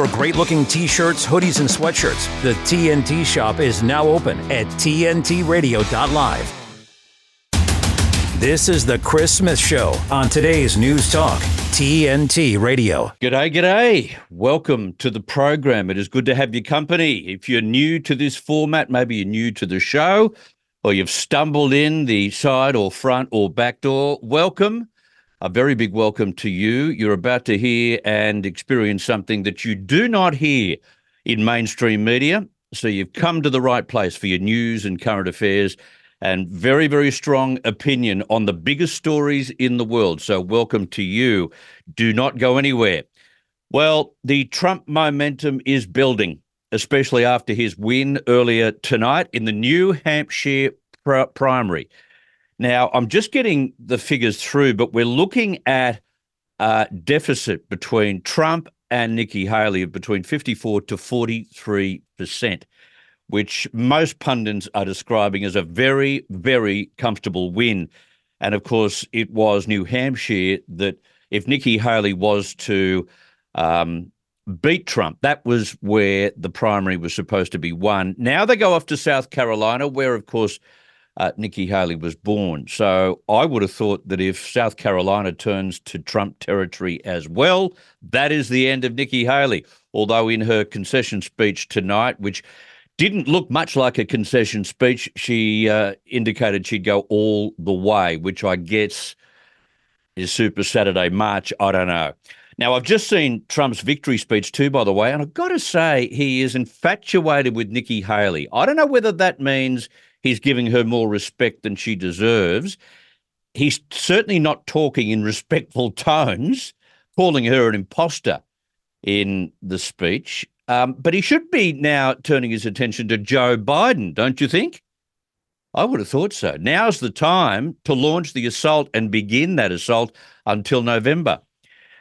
for great looking t shirts, hoodies, and sweatshirts. The TNT shop is now open at TNTRadio.live. This is the Chris Smith Show on today's News Talk, TNT Radio. G'day, g'day. Welcome to the program. It is good to have your company. If you're new to this format, maybe you're new to the show, or you've stumbled in the side or front or back door, welcome. A very big welcome to you. You're about to hear and experience something that you do not hear in mainstream media. So you've come to the right place for your news and current affairs and very, very strong opinion on the biggest stories in the world. So, welcome to you. Do not go anywhere. Well, the Trump momentum is building, especially after his win earlier tonight in the New Hampshire pr- primary. Now, I'm just getting the figures through, but we're looking at a deficit between Trump and Nikki Haley of between 54 to 43 percent which most pundits are describing as a very, very comfortable win. And of course, it was New Hampshire that if Nikki Haley was to um, beat Trump, that was where the primary was supposed to be won. Now they go off to South Carolina, where, of course, uh, Nikki Haley was born. So I would have thought that if South Carolina turns to Trump territory as well, that is the end of Nikki Haley. Although in her concession speech tonight, which didn't look much like a concession speech. She uh, indicated she'd go all the way, which I guess is Super Saturday March. I don't know. Now, I've just seen Trump's victory speech too, by the way, and I've got to say he is infatuated with Nikki Haley. I don't know whether that means he's giving her more respect than she deserves. He's certainly not talking in respectful tones, calling her an imposter in the speech. Um, but he should be now turning his attention to Joe Biden, don't you think? I would have thought so. Now's the time to launch the assault and begin that assault until November.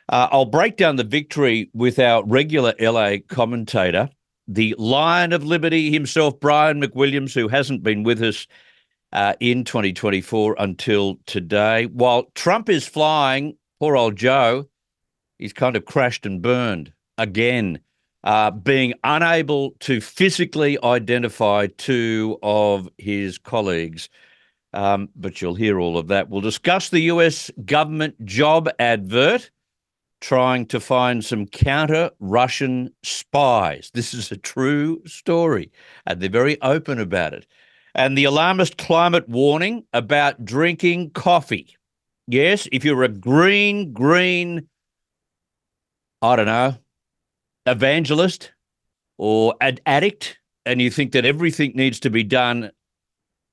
Uh, I'll break down the victory with our regular LA commentator, the Lion of Liberty himself, Brian McWilliams, who hasn't been with us uh, in 2024 until today. While Trump is flying, poor old Joe, he's kind of crashed and burned again uh, being unable to physically identify two of his colleagues. Um, but you'll hear all of that. We'll discuss the US government job advert trying to find some counter Russian spies. This is a true story, and they're very open about it. And the alarmist climate warning about drinking coffee. Yes, if you're a green, green, I don't know, evangelist or an addict and you think that everything needs to be done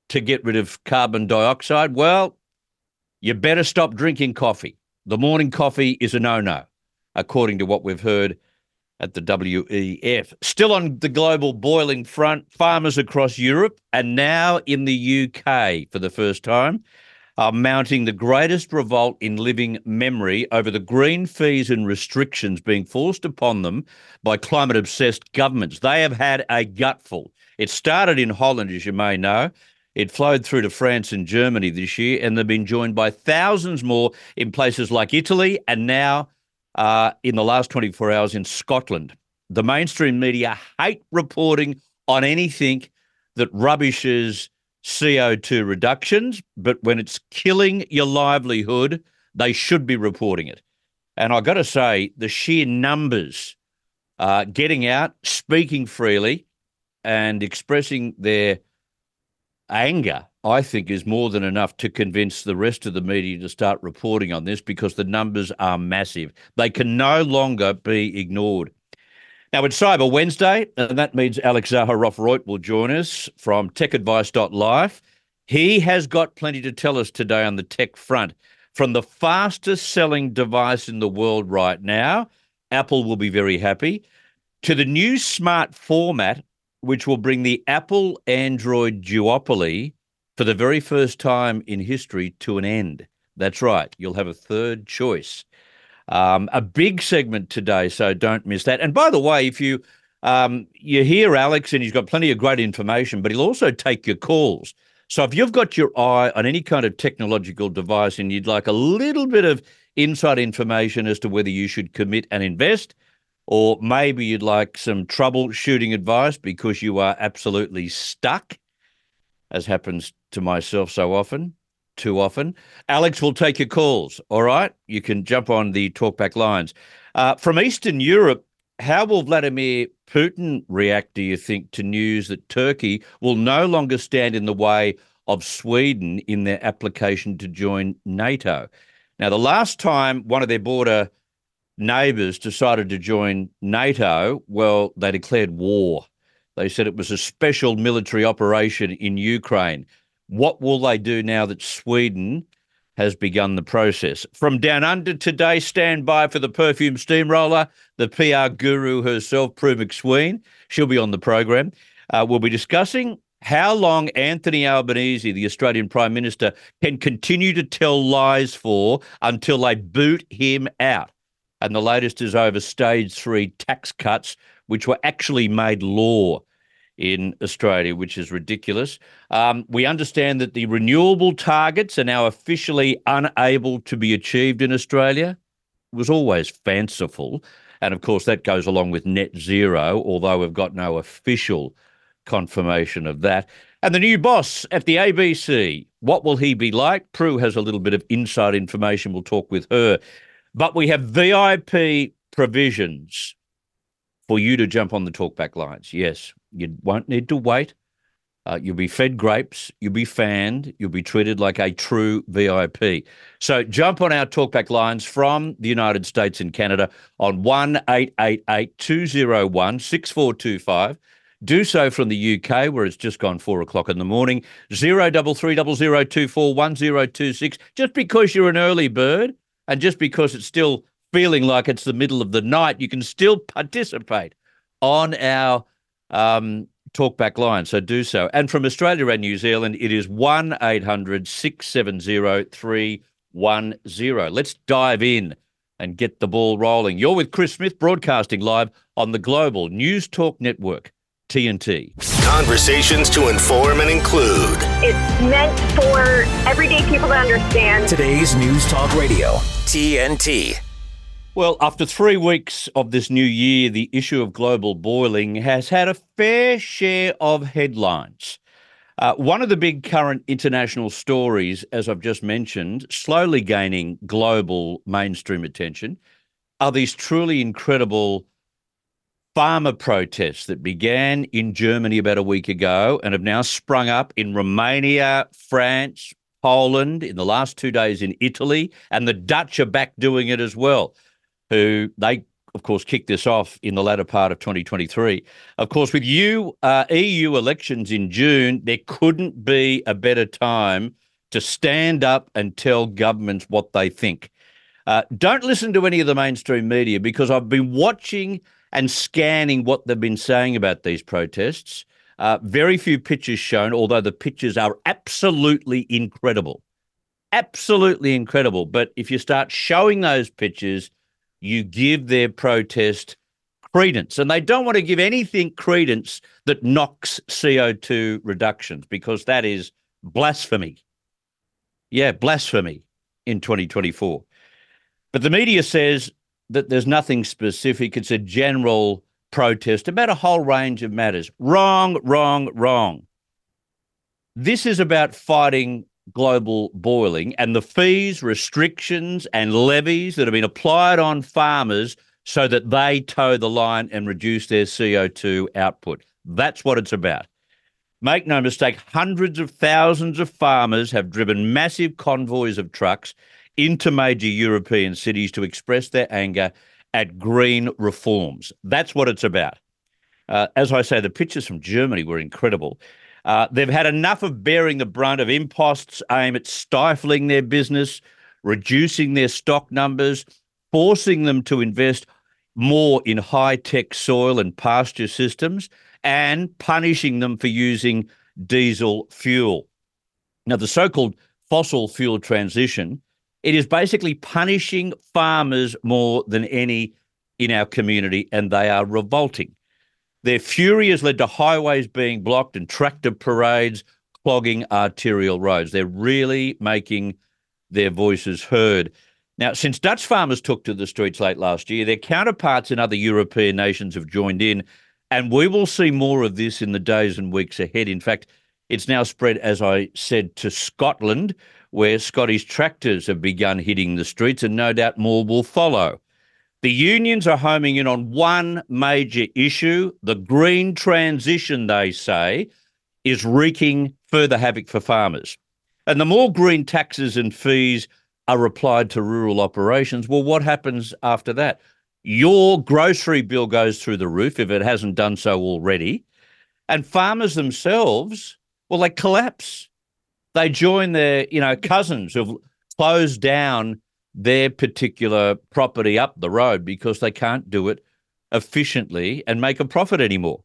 to get rid of carbon dioxide, well, you better stop drinking coffee. The morning coffee is a no no, according to what we've heard at the WEF. Still on the global boiling front, farmers across Europe and now in the UK for the first time are mounting the greatest revolt in living memory over the green fees and restrictions being forced upon them by climate obsessed governments. They have had a gutful. It started in Holland, as you may know. It flowed through to France and Germany this year, and they've been joined by thousands more in places like Italy and now uh, in the last 24 hours in Scotland. The mainstream media hate reporting on anything that rubbishes CO2 reductions, but when it's killing your livelihood, they should be reporting it. And I got to say, the sheer numbers uh, getting out, speaking freely, and expressing their anger, I think, is more than enough to convince the rest of the media to start reporting on this because the numbers are massive. They can no longer be ignored. Now, it's Cyber Wednesday, and that means Alex Zaharov-Reutt will join us from techadvice.live. He has got plenty to tell us today on the tech front. From the fastest selling device in the world right now, Apple will be very happy, to the new smart format, which will bring the Apple Android duopoly for the very first time in history to an end. That's right, you'll have a third choice. Um, a big segment today, so don't miss that. And by the way, if you um, you hear Alex, and he's got plenty of great information, but he'll also take your calls. So if you've got your eye on any kind of technological device and you'd like a little bit of inside information as to whether you should commit and invest, or maybe you'd like some troubleshooting advice because you are absolutely stuck, as happens to myself so often, too often. Alex will take your calls. All right. You can jump on the talkback lines. Uh, from Eastern Europe, how will Vladimir Putin react, do you think, to news that Turkey will no longer stand in the way of Sweden in their application to join NATO? Now, the last time one of their border neighbours decided to join NATO, well, they declared war. They said it was a special military operation in Ukraine. What will they do now that Sweden has begun the process? From down under today, stand by for the perfume steamroller, the PR guru herself, Prue MacSween. She'll be on the program. Uh, we'll be discussing how long Anthony Albanese, the Australian Prime Minister, can continue to tell lies for until they boot him out. And the latest is over stage three tax cuts, which were actually made law in Australia, which is ridiculous. Um, we understand that the renewable targets are now officially unable to be achieved in Australia. It was always fanciful. And of course, that goes along with net zero, although we've got no official confirmation of that. And the new boss at the ABC, what will he be like? Prue has a little bit of inside information. We'll talk with her. But we have VIP provisions for you to jump on the talkback lines. Yes, you won't need to wait. Uh, you'll be fed grapes. You'll be fanned. You'll be treated like a true VIP. So jump on our talkback lines from the United States and Canada on 1 201 6425. Do so from the UK, where it's just gone four o'clock in the morning. Zero double three double zero two four one zero two six. Just because you're an early bird, and just because it's still feeling like it's the middle of the night, you can still participate on our um, talkback line. So do so. And from Australia and New Zealand, it is 1 800 670 310. Let's dive in and get the ball rolling. You're with Chris Smith, broadcasting live on the Global News Talk Network. TNT. Conversations to inform and include. It's meant for everyday people to understand. Today's News Talk Radio. TNT. Well, after three weeks of this new year, the issue of global boiling has had a fair share of headlines. Uh, one of the big current international stories, as I've just mentioned, slowly gaining global mainstream attention, are these truly incredible farmer protests that began in Germany about a week ago and have now sprung up in Romania, France, Poland, in the last two days in Italy, and the Dutch are back doing it as well, who they of course, kicked this off in the latter part of 2023. Of course, with you, uh, EU elections in June, there couldn't be a better time to stand up and tell governments what they think. Uh, don't listen to any of the mainstream media because I've been watching and scanning what they've been saying about these protests. Uh, very few pictures shown, although the pictures are absolutely incredible. Absolutely incredible. But if you start showing those pictures, you give their protest credence. And they don't want to give anything credence that knocks CO2 reductions because that is blasphemy. Yeah, blasphemy in 2024. But the media says that there's nothing specific. It's a general protest about a whole range of matters. Wrong, wrong, wrong. This is about fighting global boiling and the fees, restrictions, and levies that have been applied on farmers so that they toe the line and reduce their CO2 output. That's what it's about. Make no mistake, hundreds of thousands of farmers have driven massive convoys of trucks into major European cities to express their anger at green reforms. That's what it's about. Uh, as I say, the pictures from Germany were incredible. Uh, they've had enough of bearing the brunt of imposts aimed at stifling their business, reducing their stock numbers, forcing them to invest more in high tech soil and pasture systems, and punishing them for using diesel fuel. Now, the so called fossil fuel transition it is basically punishing farmers more than any in our community, and they are revolting. Their fury has led to highways being blocked and tractor parades clogging arterial roads. They're really making their voices heard. Now, since Dutch farmers took to the streets late last year, their counterparts in other European nations have joined in, and we will see more of this in the days and weeks ahead. In fact, it's now spread, as I said, to Scotland, where Scottish tractors have begun hitting the streets, and no doubt more will follow. The unions are homing in on one major issue the green transition, they say, is wreaking further havoc for farmers. And the more green taxes and fees are applied to rural operations, well, what happens after that? Your grocery bill goes through the roof if it hasn't done so already. And farmers themselves, well, they collapse. They join their, you know, cousins who've closed down their particular property up the road because they can't do it efficiently and make a profit anymore.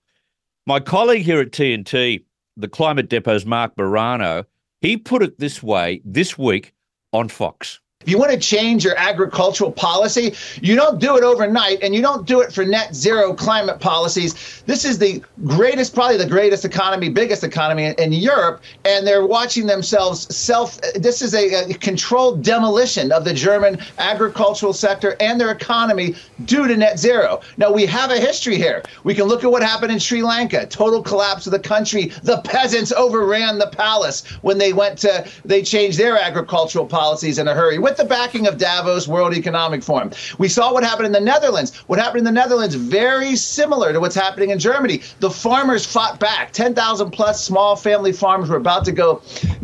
My colleague here at TNT, the Climate Depot's Marc Morano, he put it this way this week on Fox. If you want to change your agricultural policy, you don't do it overnight and you don't do it for net zero climate policies. This is the greatest, probably the greatest economy, biggest economy in, in Europe, and they're watching themselves self. This is a, a, controlled demolition of the German agricultural sector and their economy due to net zero. Now, we have a history here. We can look at what happened in Sri Lanka total collapse of the country. The peasants overran the palace when they went to, they changed their agricultural policies in a hurry with the backing of Davos World Economic Forum. We saw what happened in the Netherlands. What happened in the Netherlands, very similar to what's happening in Germany. The farmers fought back. 10,000 plus small family farms were about to go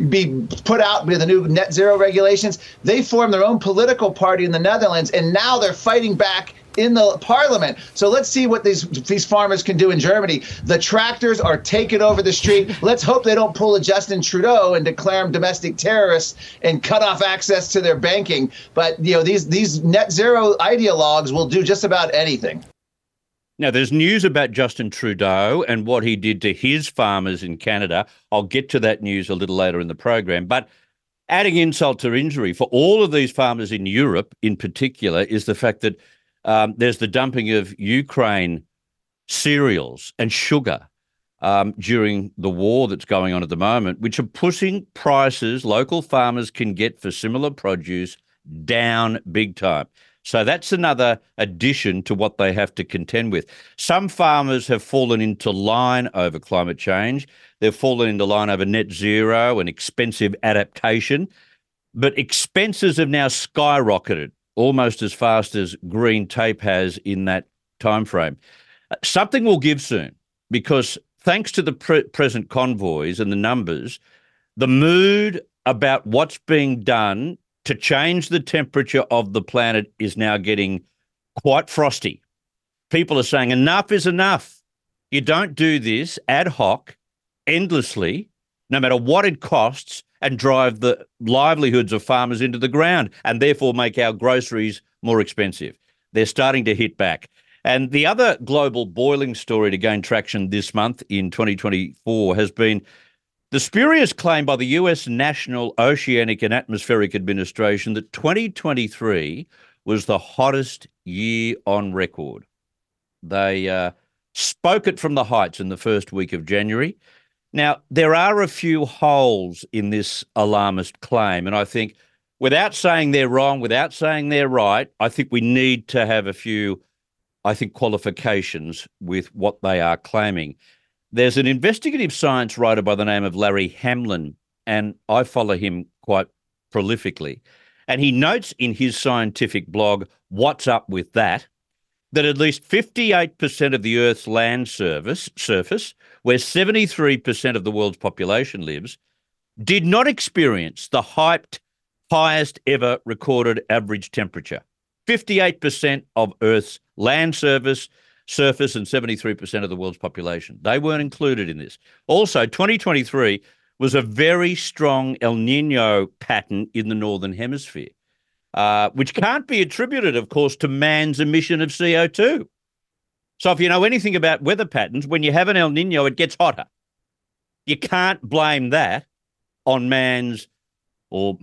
be put out with the new net zero regulations. They formed their own political party in the Netherlands, and now they're fighting back in the parliament. So let's see what these these farmers can do in Germany. The tractors are taking over the street. Let's hope they don't pull a Justin Trudeau and declare them domestic terrorists and cut off access to their banking. But you know these these net zero ideologues will do just about anything. Now, there's news about Justin Trudeau and what he did to his farmers in Canada. I'll get to that news a little later in the program. But adding insult to injury for all of these farmers in Europe, in particular, is the fact that um, there's the dumping of Ukraine cereals and sugar um, during the war that's going on at the moment, which are pushing prices local farmers can get for similar produce down big time. So that's another addition to what they have to contend with. Some farmers have fallen into line over climate change. They've fallen into line over net zero and expensive adaptation. But expenses have now skyrocketed almost as fast as green tape has in that time frame. Uh, something will give soon because thanks to the pre- present convoys and the numbers, the mood about what's being done to change the temperature of the planet is now getting quite frosty. People are saying enough is enough. You don't do this ad hoc, endlessly, no matter what it costs, and drive the livelihoods of farmers into the ground and therefore make our groceries more expensive. They're starting to hit back. And the other global boiling story to gain traction this month in 2024 has been the spurious claim by the US National Oceanic and Atmospheric Administration that 2023 was the hottest year on record. They uh, spoke it from the heights in the first week of January. Now, there are a few holes in this alarmist claim, and I think without saying they're wrong, without saying they're right, I think we need to have a few, I think, qualifications with what they are claiming. There's an investigative science writer by the name of Larry Hamlin, and I follow him quite prolifically. And he notes in his scientific blog, Watts Up with That? that at least 58% of the Earth's land surface, surface, where 73% of the world's population lives, did not experience the hyped highest ever recorded average temperature. 58% of Earth's land surface, surface and 73% of the world's population. They weren't included in this. Also, 2023 was a very strong El Nino pattern in the northern hemisphere uh, which can't be attributed, of course, to man's emission of CO2. So, if you know anything about weather patterns, when you have an El Nino, it gets hotter. You can't blame that on man's or,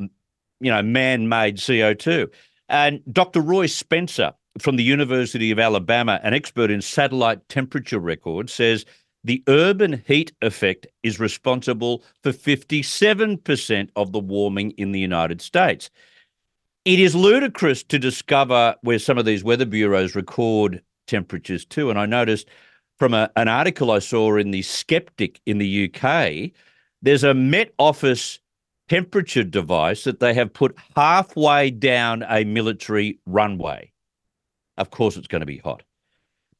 you know, man made CO2. And Dr. Roy Spencer from the University of Alabama, an expert in satellite temperature records, says the urban heat effect is responsible for 57% of the warming in the United States. It is ludicrous to discover where some of these weather bureaus record temperatures too. And I noticed from a, an article I saw in the Skeptic in the UK, there's a Met Office temperature device that they have put halfway down a military runway. Of course, it's going to be hot.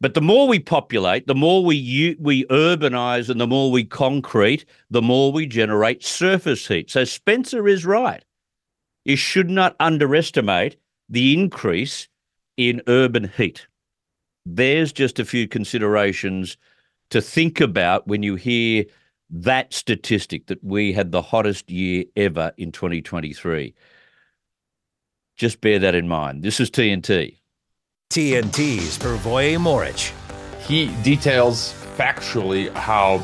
But the more we populate, the more we we urbanize, and the more we concrete, the more we generate surface heat. So Spencer is right. You should not underestimate the increase in urban heat. There's just a few considerations to think about when you hear that statistic that we had the hottest year ever in 2023. Just bear that in mind. This is TNT. TNT's Pervoy Morich. He details factually how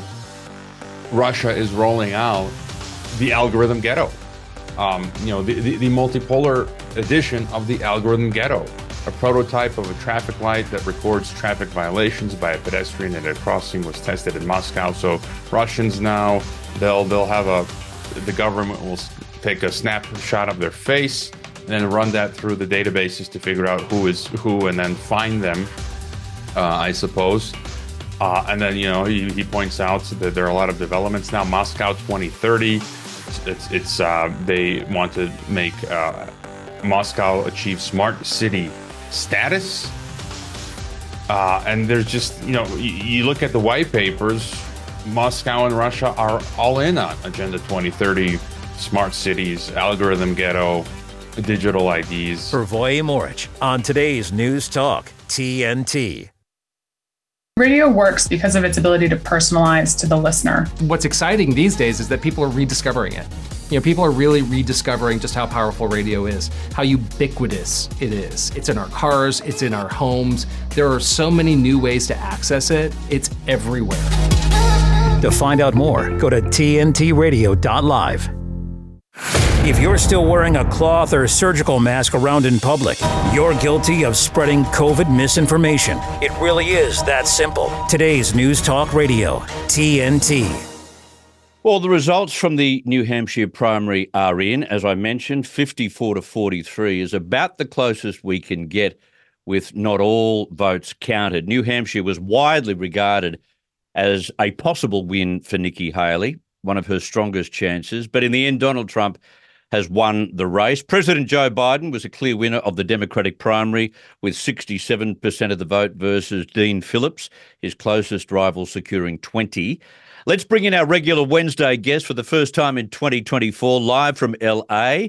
Russia is rolling out the algorithm ghetto. Um, you know, the, the, the multipolar edition of the algorithm ghetto, a prototype of a traffic light that records traffic violations by a pedestrian at a crossing was tested in Moscow. So Russians now they'll they'll have a the government will take a snapshot of their face and then run that through the databases to figure out who is who and then find them, uh, I suppose. Uh, and then, you know, he, he points out that there are a lot of developments now. Moscow 2030, it's, it's uh, they want to make uh, Moscow achieve smart city status. Uh, and there's just, you know, you, you look at the white papers, Moscow and Russia are all in on Agenda 2030, smart cities, algorithm ghetto, digital IDs. Pervoy Morich on today's News Talk, TNT. Radio works because of its ability to personalize to the listener. What's exciting these days is that people are rediscovering it. You know, people are really rediscovering just how powerful radio is, how ubiquitous it is. It's in our cars, it's in our homes. There are so many new ways to access it. It's everywhere. To find out more, go to tntradio.live. If you're still wearing a cloth or surgical mask around in public, you're guilty of spreading COVID misinformation. It really is that simple. Today's News Talk Radio, TNT. Well, the results from the New Hampshire primary are in. As I mentioned, 54 to 43 is about the closest we can get with not all votes counted. New Hampshire was widely regarded as a possible win for Nikki Haley, one of her strongest chances. But in the end, Donald Trump has won the race. President Joe Biden was a clear winner of the Democratic primary with 67% of the vote versus Dean Phillips, his closest rival, securing 20. Let's bring in our regular Wednesday guest for the first time in 2024, live from LA.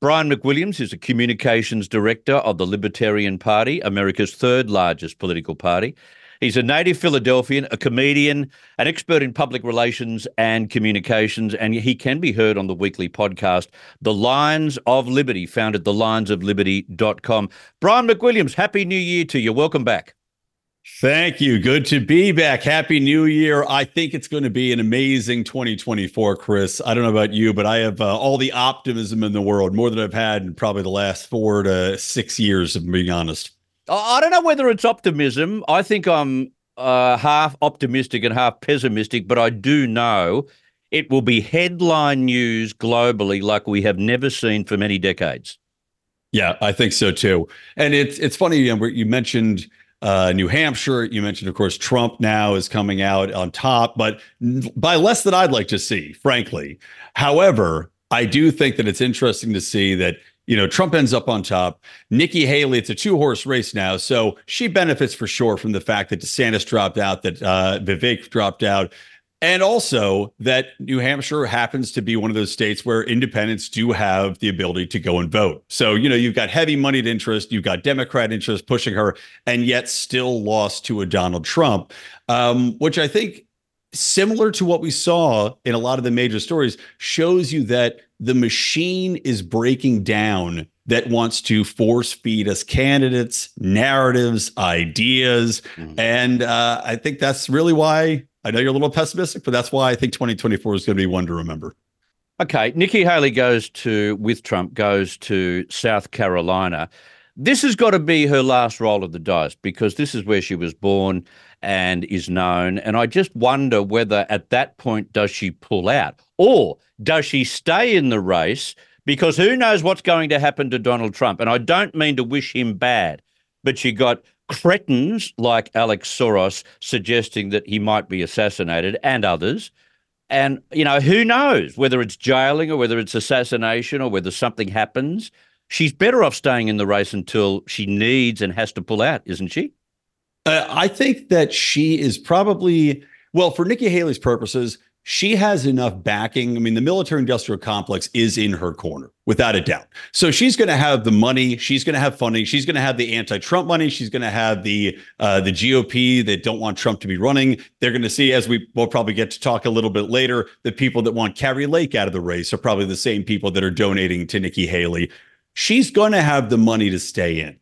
Brian McWilliams is a communications director of the Libertarian Party, America's third largest political party. He's a native Philadelphian, a comedian, an expert in public relations and communications, and he can be heard on the weekly podcast, The Lions of Liberty, found at thelionsofliberty.com. Brian McWilliams, Happy New Year to you. Welcome back. Thank you. Good to be back. Happy New Year. I think it's going to be an amazing 2024, Chris. I don't know about you, but I have uh, all the optimism in the world, more than I've had in probably the last four to six years, if I'm being honest. I don't know whether it's optimism. I think I'm uh, half optimistic and half pessimistic, but I do know it will be headline news globally like we have never seen for many decades. Yeah, I think so too. And it's it's funny you, know, you mentioned uh, New Hampshire. You mentioned, of course, Trump now is coming out on top, but by less than I'd like to see, frankly. However, I do think that it's interesting to see that you know, Trump ends up on top. Nikki Haley, it's a two horse race now. So she benefits for sure from the fact that DeSantis dropped out, that uh, Vivek dropped out, and also that New Hampshire happens to be one of those states where independents do have the ability to go and vote. So, you know, you've got heavy moneyed interest, you've got Democrat interest pushing her, and yet still lost to a Donald Trump, um, which I think similar to what we saw in a lot of the major stories, shows you that the machine is breaking down that wants to force feed us candidates, narratives, ideas. Mm-hmm. And uh, I think that's really why I know you're a little pessimistic, but that's why I think 2024 is going to be one to remember. Okay. Nikki Haley goes to, with Trump, goes to South Carolina. This has got to be her last roll of the dice because this is where she was born and is known. And I just wonder whether at that point does she pull out or does she stay in the race because who knows what's going to happen to Donald Trump? And I don't mean to wish him bad, but you got cretins like Alex Soros suggesting that he might be assassinated and others. And, you know, who knows whether it's jailing or whether it's assassination or whether something happens. She's better off staying in the race until she needs and has to pull out, isn't she? Uh, I think that she is probably, well, for Nikki Haley's purposes, she has enough backing. I mean, the military industrial complex is in her corner without a doubt. So she's going to have the money. She's going to have funding. She's going to have the anti-Trump money. She's going to have the uh, the GOP that don't want Trump to be running. They're going to see, as we will probably get to talk a little bit later, the people that want Kari Lake out of the race are probably the same people that are donating to Nikki Haley. She's going to have the money to stay in.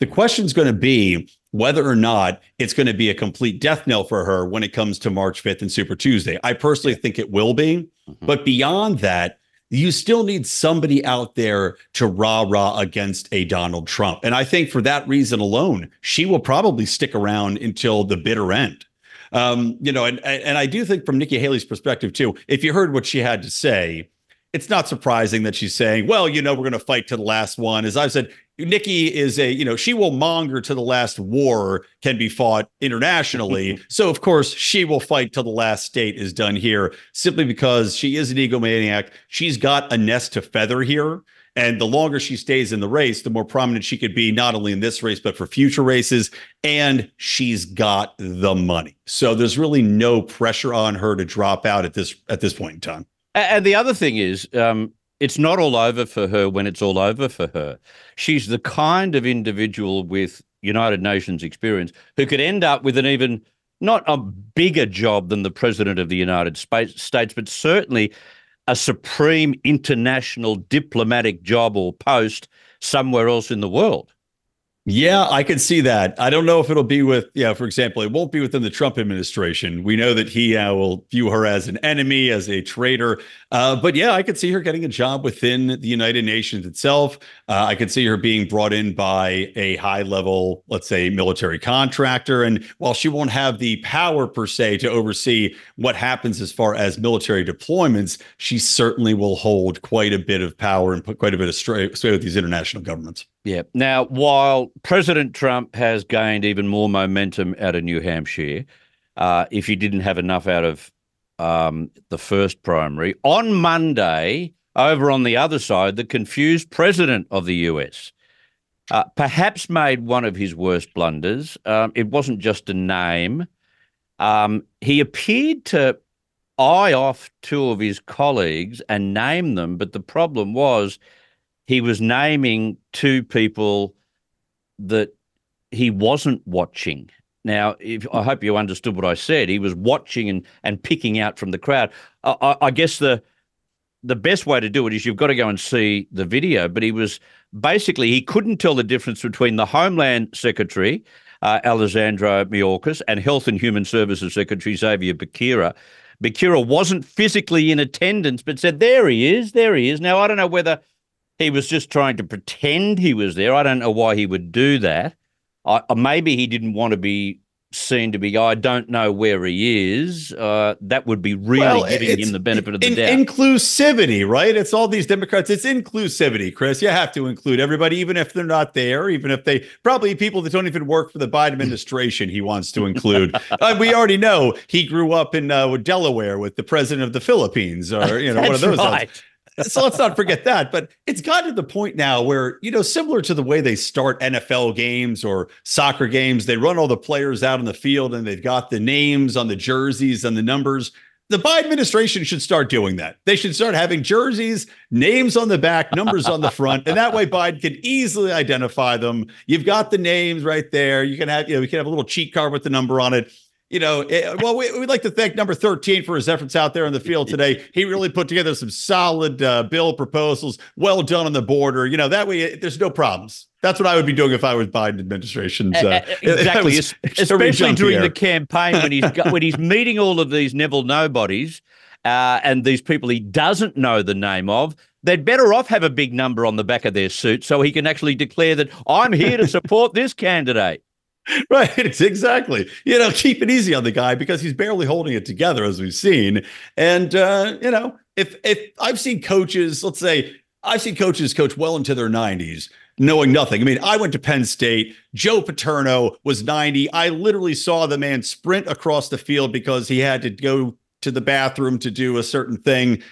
The question is going to be whether or not it's going to be a complete death knell for her when it comes to March 5th and Super Tuesday. I personally think it will be. Mm-hmm. But beyond that, you still need somebody out there to rah rah against a Donald Trump. And I think for that reason alone, she will probably stick around until the bitter end. Um, you know, and and I do think from Nikki Haley's perspective too, if you heard what she had to say, it's not surprising that she's saying, well, you know, we're going to fight to the last one. As I've said, Nikki is a, you know, she will monger to the last war can be fought internationally. so, of course, she will fight till the last state is done here simply because she is an egomaniac. She's got a nest to feather here. And the longer she stays in the race, the more prominent she could be, not only in this race, but for future races. And she's got the money. So there's really no pressure on her to drop out at this at this point in time. And the other thing is, um, it's not all over for her when it's all over for her. She's the kind of individual with United Nations experience who could end up with an even not a bigger job than the president of the United States, but certainly a supreme international diplomatic job or post somewhere else in the world. Yeah, I can see that. I don't know if it'll be with, yeah, for example, it won't be within the Trump administration. We know that he uh, will view her as an enemy, as a traitor. Uh, but yeah, I could see her getting a job within the United Nations itself. Uh, I could see her being brought in by a high level, let's say, military contractor. And while she won't have the power per se to oversee what happens as far as military deployments, she certainly will hold quite a bit of power and put quite a bit of sway with these international governments. Yeah. Now, while President Trump has gained even more momentum out of New Hampshire, uh, if he didn't have enough out of um, the first primary, on Monday, over on the other side, the confused president of the US uh, perhaps made one of his worst blunders. Um, it wasn't just a name. Um, he appeared to eye off two of his colleagues and name them, but the problem was he was naming two people that he wasn't watching. Now, if, I hope you understood what I said. He was watching and, and picking out from the crowd. I, I guess the the best way to do it is you've got to go and see the video. But he was basically he couldn't tell the difference between the Homeland Secretary uh, Alexandra Mayorkas and Health and Human Services Secretary Xavier Becerra. Becerra wasn't physically in attendance, but said, "There he is, there he is." Now I don't know whether he was just trying to pretend he was there. I don't know why he would do that. I, maybe he didn't want to be seen to be. I don't know where he is. Uh, that would be really well, giving him the benefit of the in, doubt. Inclusivity, right? It's all these Democrats. It's inclusivity, Chris. You have to include everybody, even if they're not there, even if they probably people that don't even work for the Biden administration. He wants to include. uh, we already know he grew up in uh, Delaware with the president of the Philippines, or you know, one of those. Right so let's not forget that. But it's gotten to the point now where, you know, similar to the way they start NFL games or soccer games, they run all the players out on the field and they've got the names on the jerseys and the numbers. The Biden administration should start doing that. They should start having jerseys, names on the back, numbers on the front, and that way Biden can easily identify them. You've got the names right there. You can have, you know, you can have a little cheat card with the number on it you know, it, eh, well, we, would like to thank number 13 for his efforts out there in the field today. He really put together some solid uh, bill proposals. Well done on the border. You know, that way it, there's no problems. That's what I would be doing if I was Biden administration. Uh, exactly, was, especially during the campaign when he's got, when he's meeting all of these Neville nobodies uh, and these people he doesn't know the name of. They'd better off have a big number on the back of their suit so he can actually declare that I'm here to support this candidate. right exactly you know keep it easy on the guy because he's barely holding it together as we've seen and uh you know if if i've seen coaches let's say I've seen coaches coach well into their 90s knowing nothing. I mean, I went to Penn State. Joe Paterno was 90. I literally saw the man sprint across the field because he had to go to the bathroom to do a certain thing.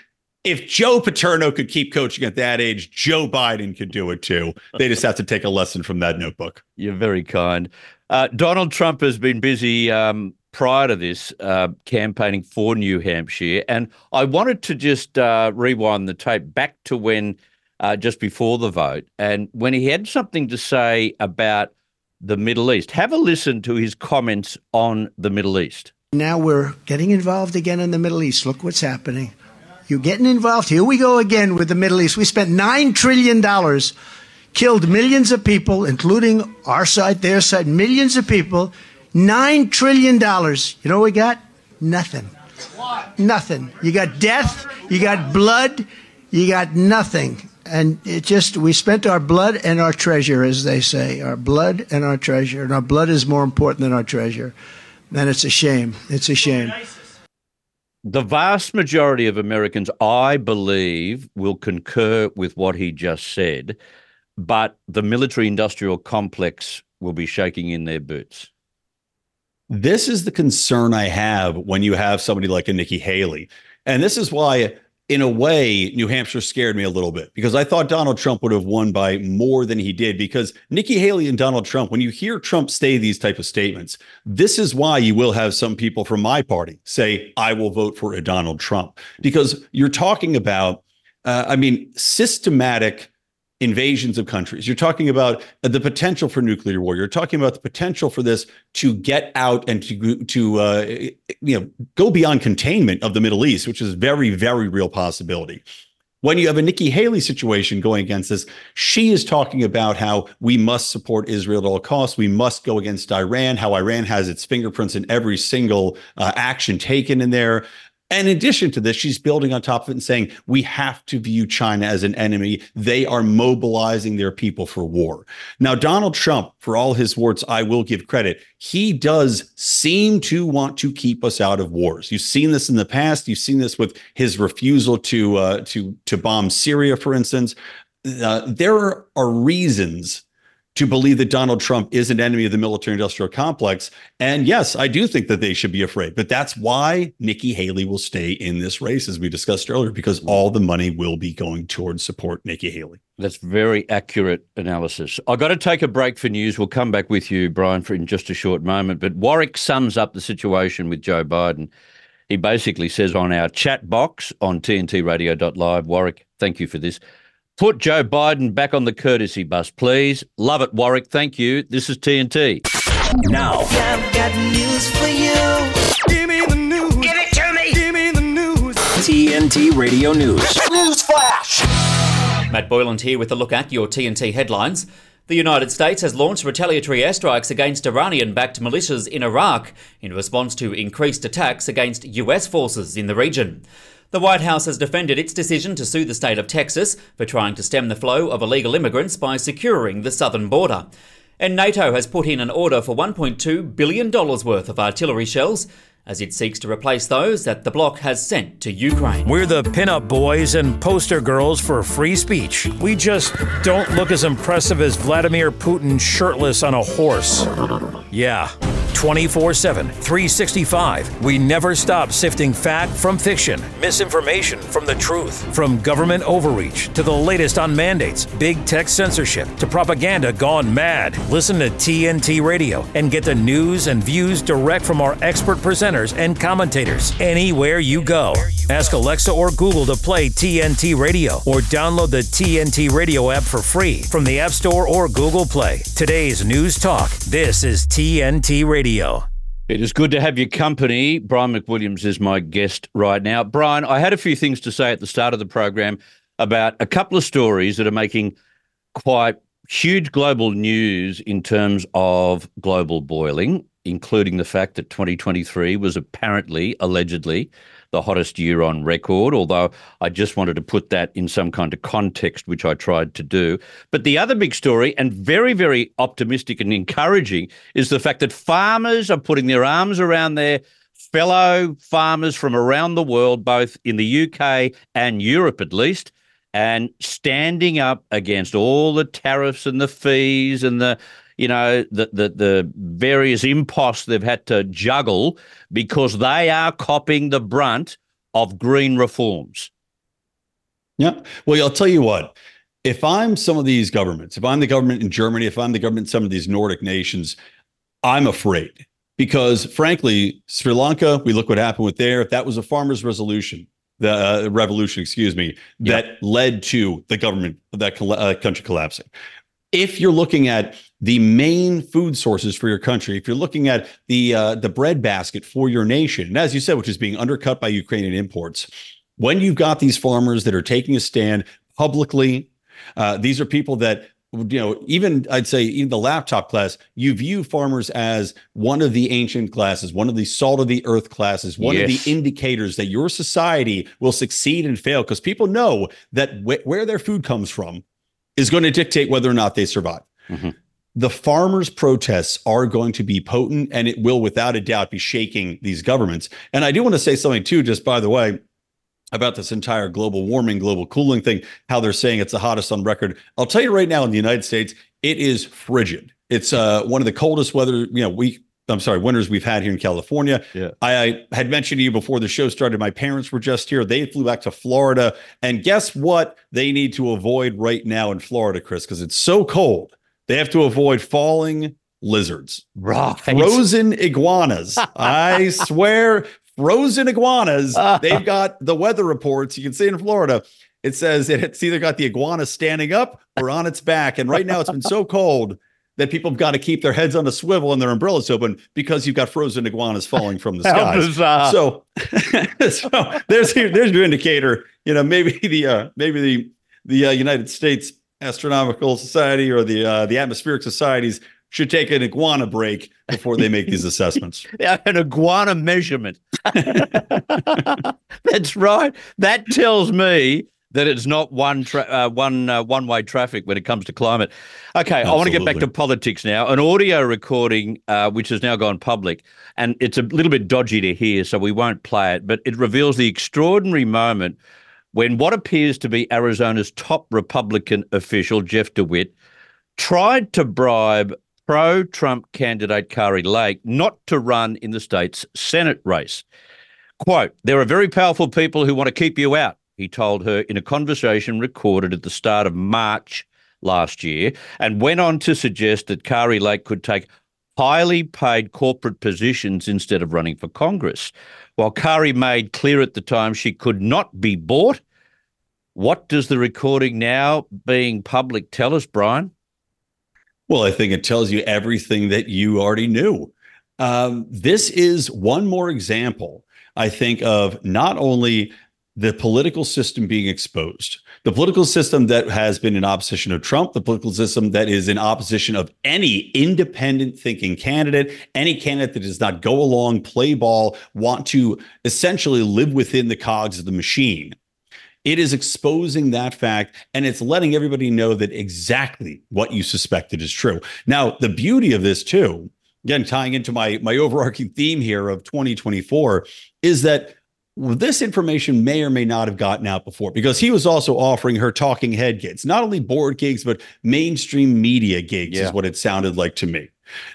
If Joe Paterno could keep coaching at that age, Joe Biden could do it too. They just have to take a lesson from that notebook. You're very kind. Uh, Donald Trump has been busy um, prior to this uh, campaigning for New Hampshire. And I wanted to just uh, rewind the tape back to when, uh, just before the vote, and when he had something to say about the Middle East. Have a listen to his comments on the Middle East. Now we're getting involved again in the Middle East. Look what's happening. You're getting involved. Here we go again with the Middle East. We spent $9 trillion killed millions of people, including our side, their side, millions of people. Nine trillion dollars. You know what we got? Nothing. Nothing. You got death, you got blood, you got nothing. And it just, we spent our blood and our treasure, as they say. Our blood and our treasure. And our blood is more important than our treasure. And it's a shame. It's a shame. The vast majority of Americans, I believe, will concur with what he just said, but the military industrial complex will be shaking in their boots. This is the concern I have when you have somebody like a Nikki Haley. And this is why, in a way, New Hampshire scared me a little bit because I thought Donald Trump would have won by more than he did. Because Nikki Haley and Donald Trump, when you hear Trump say these type of statements, this is why you will have some people from my party say, I will vote for a Donald Trump. Because you're talking about, uh, I mean, systematic invasions of countries. You're talking about the potential for nuclear war. You're talking about the potential for this to get out and to to uh, you know go beyond containment of the Middle East, which is very very real possibility. When you have a Nikki Haley situation going against this, she is talking about how we must support Israel at all costs. We must go against Iran, how Iran has its fingerprints in every single uh, action taken in there. And in addition to this, she's building on top of it and saying, we have to view China as an enemy. They are mobilizing their people for war. Now, Donald Trump, for all his warts, I will give credit. He does seem to want to keep us out of wars. You've seen this in the past. You've seen this with his refusal to uh, to to bomb Syria, for instance. Uh, there are reasons to believe that Donald Trump is an enemy of the military industrial complex. And yes, I do think that they should be afraid. But that's why Nikki Haley will stay in this race, as we discussed earlier, because all the money will be going towards support Nikki Haley. That's very accurate analysis. I've got to take a break for news. We'll come back with you, Brian, for in just a short moment. But Warwick sums up the situation with Joe Biden. He basically says on our chat box on tntradio.live, Warwick, thank you for this. Put Joe Biden back on the courtesy bus, please. Love it, Warwick. Thank you. This is TNT. Now, I've got news for you. Give me the news. Give it to me. Give me the news. TNT Radio News. News flash. Matt Boyland here with a look at your TNT headlines. The United States has launched retaliatory airstrikes against Iranian backed militias in Iraq in response to increased attacks against US forces in the region. The White House has defended its decision to sue the state of Texas for trying to stem the flow of illegal immigrants by securing the southern border. And NATO has put in an order for $1.2 billion worth of artillery shells as it seeks to replace those that the bloc has sent to Ukraine. We're the pinup boys and poster girls for free speech. We just don't look as impressive as Vladimir Putin shirtless on a horse. Yeah. 24 7, 365. We never stop sifting fact from fiction, misinformation from the truth, from government overreach to the latest on mandates, big tech censorship to propaganda gone mad. Listen to TNT Radio and get the news and views direct from our expert presenters and commentators anywhere you go. Ask Alexa or Google to play TNT Radio or download the TNT Radio app for free from the App Store or Google Play. Today's News Talk. This is TNT Radio. It is good to have your company. Brian McWilliams is my guest right now. Brian, I had a few things to say at the start of the program about a couple of stories that are making quite huge global news in terms of global boiling, including the fact that 2023 was apparently, allegedly, the hottest year on record, although I just wanted to put that in some kind of context, which I tried to do. But the other big story, and very, very optimistic and encouraging, is the fact that farmers are putting their arms around their fellow farmers from around the world, both in the UK and Europe at least, and standing up against all the tariffs and the fees and the you know the the, the various imposts they've had to juggle because they are copping the brunt of green reforms. Yeah. Well, I'll tell you what. If I'm some of these governments, if I'm the government in Germany, if I'm the government in some of these Nordic nations, I'm afraid because, frankly, Sri Lanka, we look what happened with there. If that was a farmers' resolution, the uh, revolution, excuse me, that Yep. led to the government of that uh, country collapsing. If you're looking at the main food sources for your country, if you're looking at the uh, the bread basket for your nation, and as you said, which is being undercut by Ukrainian imports, when you've got these farmers that are taking a stand publicly, uh, these are people that you know even i'd say even the laptop class you view farmers as one of the ancient classes one of the salt of the earth classes one of the indicators that your society will succeed and fail because people know that wh- where their food comes from is going to dictate whether or not they survive the farmers' protests are going to be potent and it will, without a doubt, be shaking these governments. And I do want to say something, too, just by the way, about this entire global warming, global cooling thing, how they're saying it's the hottest on record. I'll tell you right now in the United States, it is frigid. It's uh, one of the coldest weather, you know, we I'm sorry, winters we've had here in California. Yeah. I, I had mentioned to you before the show started, my parents were just here. They flew back to Florida. And guess what they need to avoid right now in Florida, Chris? Because it's so cold. They have to avoid falling lizards. Right. Frozen iguanas. I swear, frozen iguanas. They've got the weather reports. You can see in Florida. It says it's either got the iguana standing up or on its back. And right now it's been so cold that people have got to keep their heads on a swivel and their umbrellas open because you've got frozen iguanas falling from the How skies. So, so there's your, there's your indicator. You know, maybe the uh, maybe the the uh, United States Astronomical Society or the uh, the atmospheric societies should take an iguana break before they make these assessments. Yeah, an iguana measurement. That's right. That tells me that it's not one tra- uh, one uh, one way traffic when it comes to climate. Okay, I want to get back to politics now. An audio recording uh, which has now gone public, and it's a little bit dodgy to hear, so we won't play it. But it reveals the extraordinary moment when what appears to be Arizona's top Republican official, Jeff DeWitt, tried to bribe pro Trump candidate Kari Lake not to run in the state's Senate race. Quote, there are very powerful people who want to keep you out, he told her in a conversation recorded at the start of March last year, and went on to suggest that Kari Lake could take highly paid corporate positions instead of running for Congress. While Kari made clear at the time she could not be bought, what does the recording now being public tell us, Brian? Well, I think it tells you everything that you already knew. Um, this is one more example, I think, of not only the political system being exposed, the political system that has been in opposition of Trump, the political system that is in opposition of any independent thinking candidate, any candidate that does not go along, play ball, want to essentially live within the cogs of the machine. It is exposing that fact and it's letting everybody know that exactly what you suspected is true. Now, the beauty of this too, again tying into my my overarching theme here of 2024 is that this information may or may not have gotten out before because he was also offering her talking head gigs, not only board gigs but mainstream media gigs Yeah. is what it sounded like to me.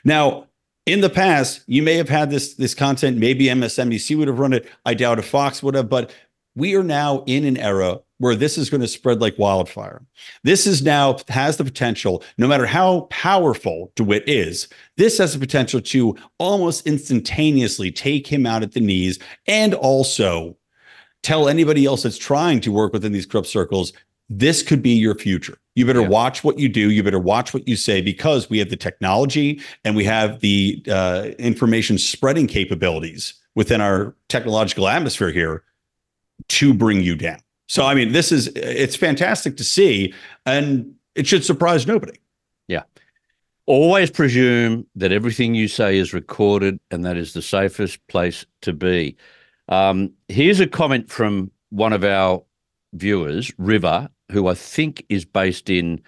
Now, in the past, you may have had this this content. Maybe MSNBC would have run it. I doubt if Fox would have. But we are now in an era where this is going to spread like wildfire. This is now has the potential, no matter how powerful DeWitt is, this has the potential to almost instantaneously take him out at the knees and also tell anybody else that's trying to work within these corrupt circles this could be your future. You better Yeah. watch what you do. You better watch what you say because we have the technology and we have the uh, information spreading capabilities within our technological atmosphere here to bring you down. So, I mean, this is it's fantastic to see, and it should surprise nobody. Yeah. Always presume that everything you say is recorded and that is the safest place to be. Um, here's a comment from one of our viewers, River, who I think is based in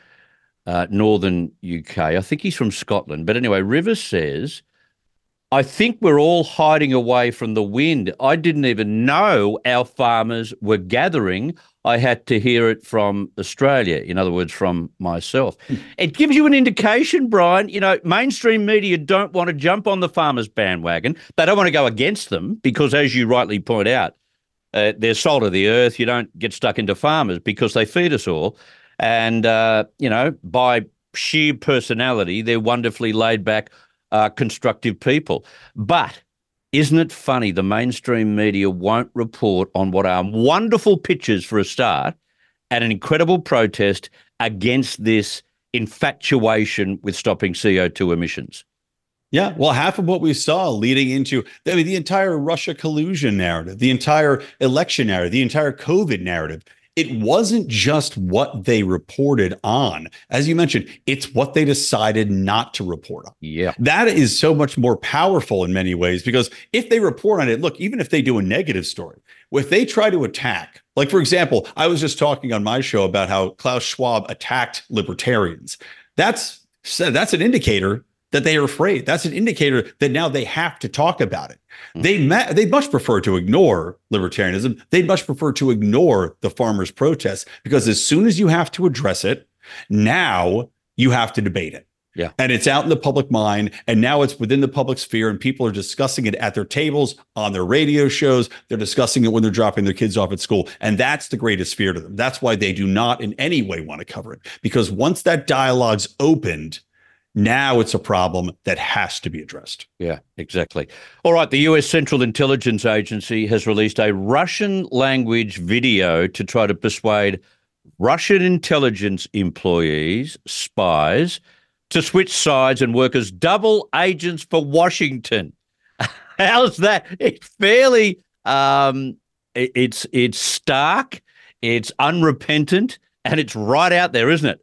uh, northern UK. I think he's from Scotland. But anyway, River says, I think we're all hiding away from the wind. I didn't even know our farmers were gathering. I had to hear it from Australia, in other words, from myself. it gives you an indication, Brian. You know, mainstream media don't want to jump on the farmers' bandwagon. They don't want to go against them because, as you rightly point out, uh, they're salt of the earth. You don't get stuck into farmers because they feed us all. And, uh, you know, by sheer personality, they're wonderfully laid back, uh, constructive people. But isn't it funny the mainstream media won't report on what are wonderful pictures for a start and an incredible protest against this infatuation with stopping CO2 emissions? Yeah, well, half of what we saw leading into I mean, the entire Russia collusion narrative, the entire election narrative, the entire COVID narrative it wasn't just what they reported on. As you mentioned, it's what they decided not to report on. Yeah. That is so much more powerful in many ways because if they report on it, look, even if they do a negative story, if they try to attack, like for example, I was just talking on my show about how Klaus Schwab attacked libertarians. That's that's an indicator that they are afraid. That's an indicator that now they have to talk about it. They ma- they much prefer to ignore libertarianism. They'd much prefer to ignore the farmers' protests because as soon as you have to address it, now you have to debate it. Yeah. And it's out in the public mind. And now it's within the public sphere, and people are discussing it at their tables, on their radio shows. They're discussing it when they're dropping their kids off at school. And that's the greatest fear to them. That's why they do not in any way want to cover it. Because once that dialogue's opened, now it's a problem that has to be addressed. Yeah, exactly. All right. The US Central Intelligence Agency has released a Russian language video to try to persuade Russian intelligence employees, spies, to switch sides and work as double agents for Washington. How's that? It's fairly um, it, it's it's stark, it's unrepentant, and it's right out there, isn't it?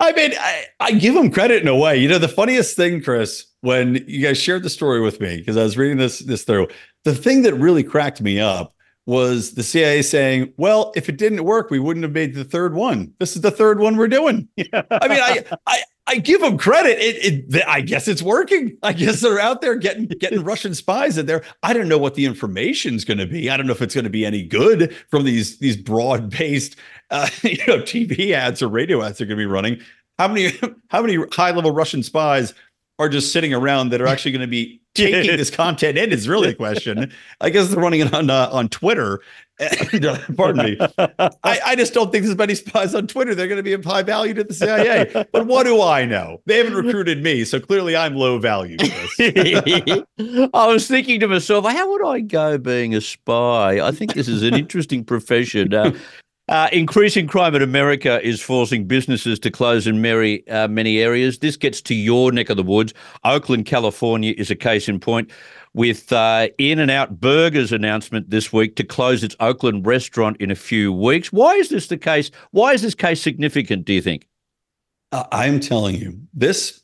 I mean, I, I give them credit in a way. You know, the funniest thing, Chris, when you guys shared the story with me, because I was reading this this through, the thing that really cracked me up was the CIA saying, "Well, if it didn't work, we wouldn't have made the third one. This is the third one we're doing." I mean, I, I I give them credit. It, it I guess it's working. I guess they're out there getting getting Russian spies in there. I don't know what the information's going to be. I don't know if it's going to be any good from these these broad based uh, you know TV ads or radio ads they're going to be running. How many how many high level Russian spies are just sitting around that are actually going to be taking this content in is really the question. I guess they're running it on uh, on Twitter. Pardon me. I, I just don't think there's many spies on Twitter. They're going to be of high value to the CIA. But what do I know? They haven't recruited me, so clearly I'm low value. I was thinking to myself, how would I go being a spy? I think this is an interesting profession. Uh, uh, increasing crime in America is forcing businesses to close in many, uh, many areas. This gets to your neck of the woods. Oakland, California is a case in point with uh, In and Out Burgers announcement this week to close its Oakland restaurant in a few weeks. Why is this the case? Why is this case significant, do you think? Uh, I'm telling you, this.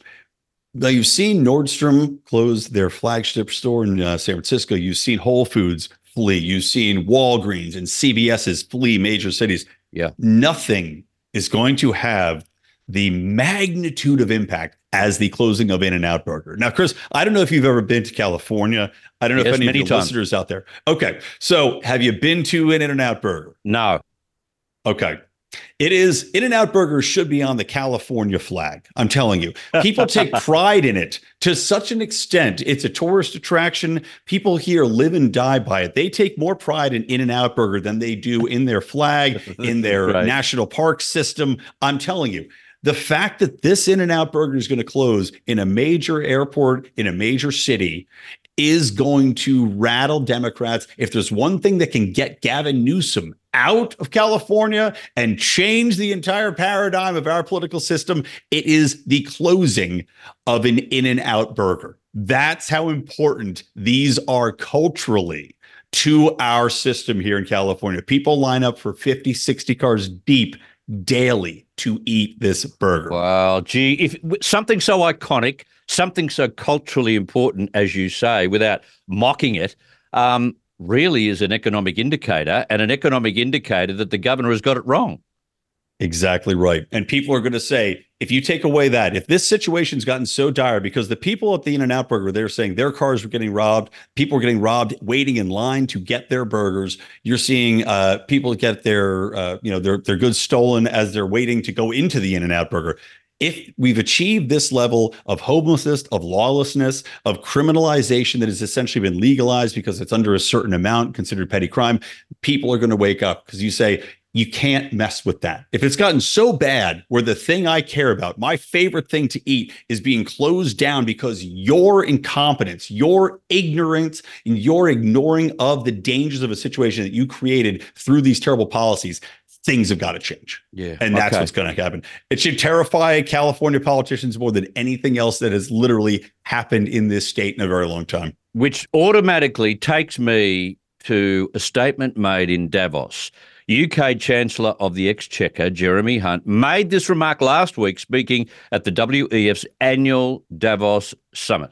Now you've seen Nordstrom close their flagship store in uh, San Francisco. You've seen Whole Foods flee. You've seen Walgreens and CVS's flee major cities. Yeah. Nothing is going to have the magnitude of impact as the closing of In and Out Burger. Now, Chris, I don't know if you've ever been to California. I don't know Yes, if any of times. listeners out there. Okay. So have you been to an In and Out Burger? No. Okay. It is In and Out Burger should be on the California flag. I'm telling you. People take pride in it to such an extent. It's a tourist attraction. People here live and die by it. They take more pride in In and Out Burger than they do in their flag, in their Right. national park system. I'm telling you. The fact that this In and Out Burger is going to close in a major airport in a major city is going to rattle Democrats. If there's one thing that can get Gavin Newsom out of California and change the entire paradigm of our political system, it is the closing of an In and Out burger. That's how important these are culturally to our system here in California. People line up for 50, 60 cars deep daily to eat this burger. Wow, gee, if something so iconic, something so culturally important, as you say, without mocking it, um, really is an economic indicator and an economic indicator that the governor has got it wrong. Exactly right. And people are going to say, if you take away that, if this situation's gotten so dire because the people at the In and Out Burger, they're saying their cars were getting robbed, people were getting robbed waiting in line to get their burgers. You're seeing uh, people get their, uh, you know, their their goods stolen as they're waiting to go into the In and Out Burger. If we've achieved this level of homelessness, of lawlessness, of criminalization that has essentially been legalized because it's under a certain amount considered petty crime, people are going to wake up because you say, you can't mess with that. If it's gotten so bad where the thing I care about, my favorite thing to eat, is being closed down because your incompetence, your ignorance, and your ignoring of the dangers of a situation that you created through these terrible policies, things have got to change. Yeah. And that's okay. what's going to happen. It should terrify California politicians more than anything else that has literally happened in this state in a very long time. Which automatically takes me to a statement made in Davos. UK Chancellor of the Exchequer, Jeremy Hunt, made this remark last week speaking at the WEF's annual Davos summit.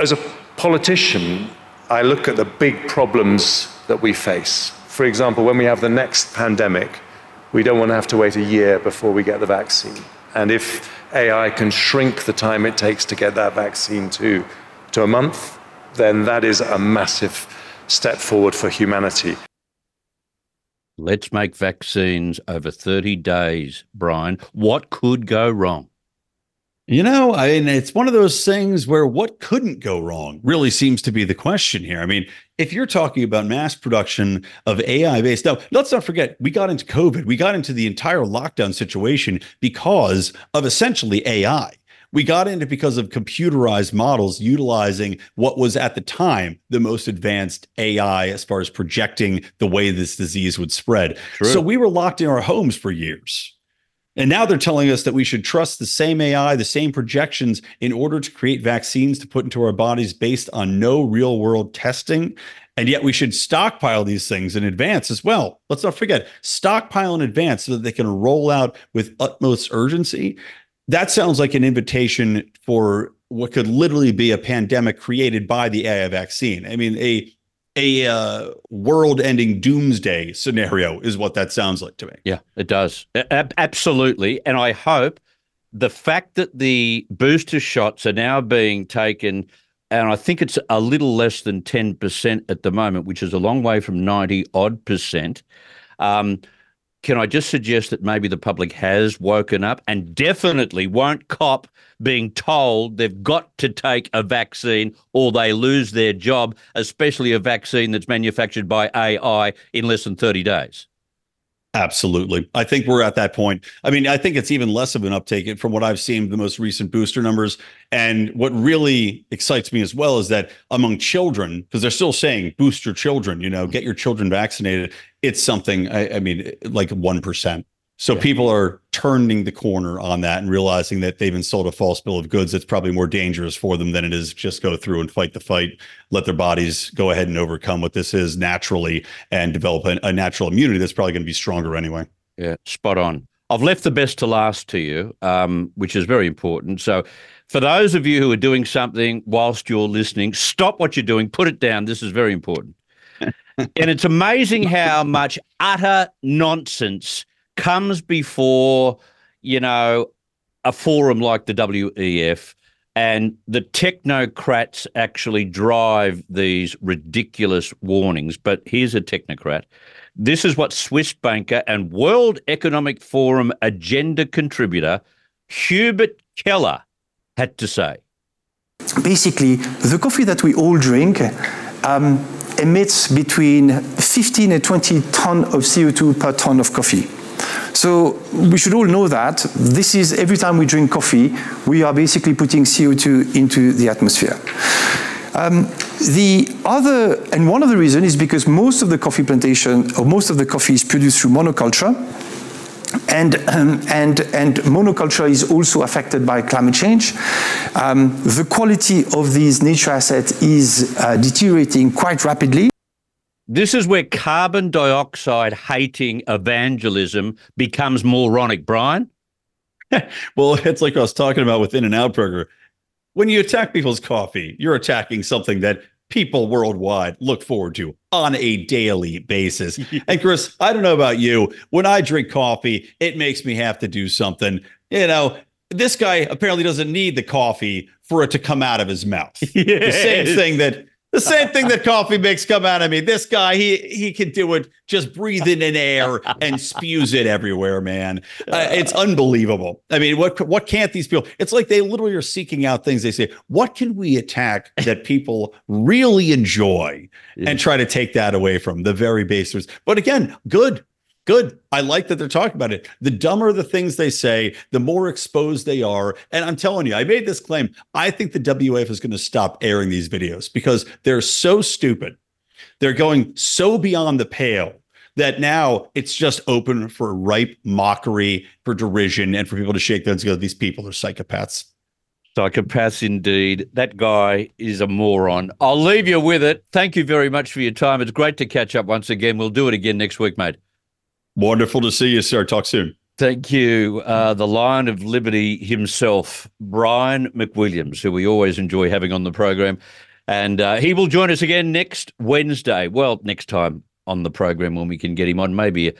As a politician, I look at the big problems that we face. For example, when we have the next pandemic, we don't want to have to wait a year before we get the vaccine. And if AI can shrink the time it takes to get that vaccine to, to a month, then that is a massive step forward for humanity. Let's make vaccines over 30 days, Brian. What could go wrong? You know, I mean, it's one of those things where what couldn't go wrong really seems to be the question here. I mean, if you're talking about mass production of AI based, now let's not forget, we got into COVID, we got into the entire lockdown situation because of essentially AI. We got into because of computerized models utilizing what was at the time the most advanced AI as far as projecting the way this disease would spread. True. So we were locked in our homes for years. And now they're telling us that we should trust the same AI, the same projections in order to create vaccines to put into our bodies based on no real world testing. And yet we should stockpile these things in advance as well. Let's not forget, stockpile in advance so that they can roll out with utmost urgency. That sounds like an invitation for what could literally be a pandemic created by the AI vaccine. I mean, a a uh, world-ending doomsday scenario is what that sounds like to me. Yeah, it does. A- absolutely. And I hope the fact that the booster shots are now being taken, and I think it's a little less than 10% at the moment, which is a long way from 90 odd percent. Um, can I just suggest that maybe the public has woken up and definitely won't cop being told they've got to take a vaccine or they lose their job, especially a vaccine that's manufactured by AI in less than 30 days? Absolutely. I think we're at that point. I mean, I think it's even less of an uptake from what I've seen the most recent booster numbers. And what really excites me as well is that among children, because they're still saying boost your children, you know, get your children vaccinated. It's something, I, I mean, like 1%. So Yeah. people are turning the corner on that and realizing that they've been sold a false bill of goods that's probably more dangerous for them than it is just go through and fight the fight, let their bodies go ahead and overcome what this is naturally and develop a, a natural immunity that's probably going to be stronger anyway. Yeah, spot on. I've left the best to last to you, um, which is very important. So, for those of you who are doing something whilst you're listening, stop what you're doing, put it down. This is very important. and it's amazing how much utter nonsense comes before, you know, a forum like the WEF. And the technocrats actually drive these ridiculous warnings. But here's a technocrat. This is what Swiss banker and World Economic Forum agenda contributor Hubert Keller had to say. Basically, the coffee that we all drink um, emits between 15 and 20 ton of CO2 per ton of coffee. So we should all know that this is every time we drink coffee, we are basically putting CO2 into the atmosphere. Um, the other, and one of the reasons is because most of the coffee plantation, or most of the coffee is produced through monoculture, and, um, and, and monoculture is also affected by climate change. Um, the quality of these nature assets is uh, deteriorating quite rapidly. This is where carbon dioxide hating evangelism becomes moronic, Brian. well, it's like I was talking about with In and Out Burger. When you attack people's coffee, you're attacking something that people worldwide look forward to on a daily basis. and Chris, I don't know about you. When I drink coffee, it makes me have to do something. You know, this guy apparently doesn't need the coffee for it to come out of his mouth. The same thing that the same thing that coffee makes come out of me. This guy, he he can do it just breathing in air and spews it everywhere, man. Uh, it's unbelievable. I mean, what what can't these people? It's like they literally are seeking out things. They say, what can we attack that people really enjoy, and try to take that away from the very basers. But again, good. Good. I like that they're talking about it. The dumber the things they say, the more exposed they are. And I'm telling you, I made this claim. I think the WF is going to stop airing these videos because they're so stupid. They're going so beyond the pale that now it's just open for ripe mockery, for derision, and for people to shake their heads and go, these people are psychopaths. Psychopaths indeed. That guy is a moron. I'll leave you with it. Thank you very much for your time. It's great to catch up once again. We'll do it again next week, mate. Wonderful to see you, sir. Talk soon. Thank you. Uh, the Lion of Liberty himself, Brian McWilliams, who we always enjoy having on the program. And uh, he will join us again next Wednesday. Well, next time on the program when we can get him on. Maybe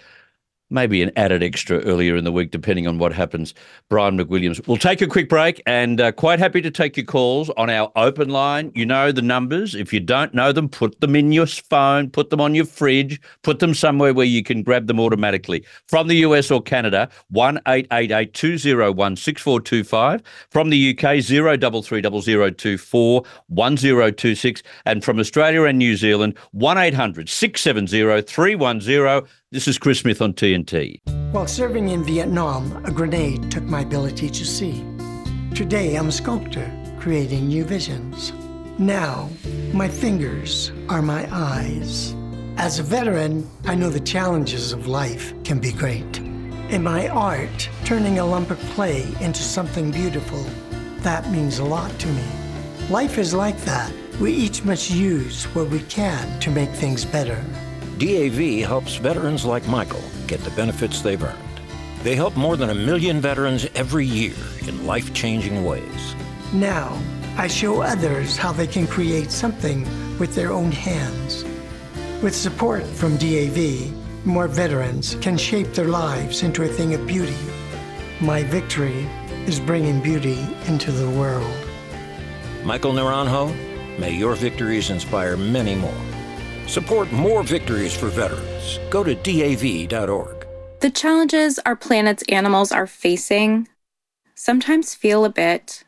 maybe an added extra earlier in the week, depending on what happens. Brian McWilliams. We'll take a quick break and uh, quite happy to take your calls on our open line. You know the numbers. If you don't know them, put them in your phone, put them on your fridge, put them somewhere where you can grab them automatically. From the US or Canada, 1 888 201 6425. From the UK, 033024 1026. And from Australia and New Zealand, 1 800 670 310. This is Chris Smith on TNT. While serving in Vietnam, a grenade took my ability to see. Today, I'm a sculptor, creating new visions. Now, my fingers are my eyes. As a veteran, I know the challenges of life can be great. In my art, turning a lump of clay into something beautiful, that means a lot to me. Life is like that. We each must use what we can to make things better. DAV helps veterans like Michael get the benefits they've earned. They help more than a million veterans every year in life changing ways. Now, I show others how they can create something with their own hands. With support from DAV, more veterans can shape their lives into a thing of beauty. My victory is bringing beauty into the world. Michael Naranjo, may your victories inspire many more. Support more victories for veterans. Go to DAV.org. The challenges our planet's animals are facing sometimes feel a bit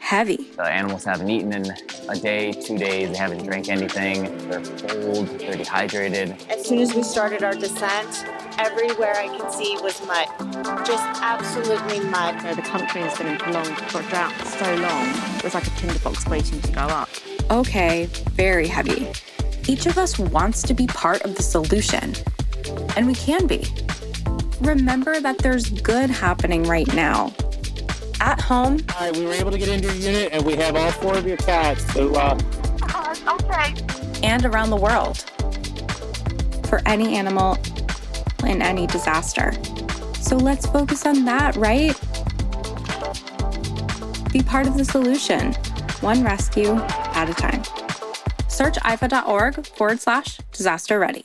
heavy. The animals haven't eaten in a day, two days, they haven't drank anything, they're cold, they're dehydrated. As soon as we started our descent, everywhere I could see was mud. Just absolutely mud. You know, the country has been in prolonged drought for so long. It was like a tinderbox waiting to go up. Okay, very heavy. Each of us wants to be part of the solution, and we can be. Remember that there's good happening right now. At home, All right, we were able to get into your unit, and we have all four of your cats. So, uh, okay. and around the world. For any animal in any disaster. So let's focus on that, right? Be part of the solution, one rescue at a time. Search ifaw.org forward slash disaster ready.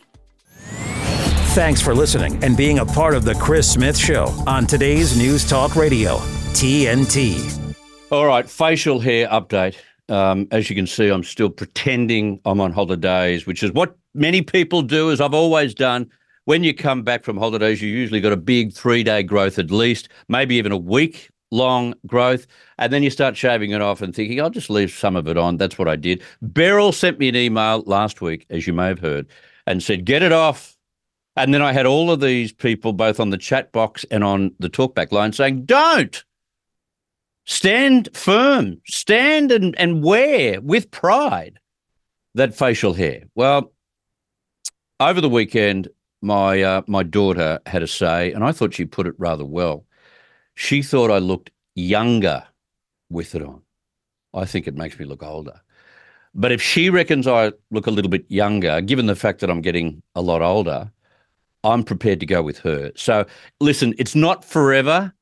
Thanks for listening and being a part of the Chris Smith Show on today's News Talk Radio, TNT. All right, facial hair update. Um, as you can see, I'm still pretending I'm on holidays, which is what many people do, as I've always done. When you come back from holidays, you usually got a big three day growth at least, maybe even a week long growth. And then you start shaving it off and thinking, I'll just leave some of it on. That's what I did. Beryl sent me an email last week, as you may have heard, and said, Get it off. And then I had all of these people, both on the chat box and on the talkback line, saying, Don't stand firm, stand and, and wear with pride that facial hair. Well, over the weekend, my uh, my daughter had a say, and I thought she put it rather well. She thought I looked younger with it on. I think it makes me look older. But if she reckons I look a little bit younger, given the fact that I'm getting a lot older, I'm prepared to go with her. So listen, it's not forever,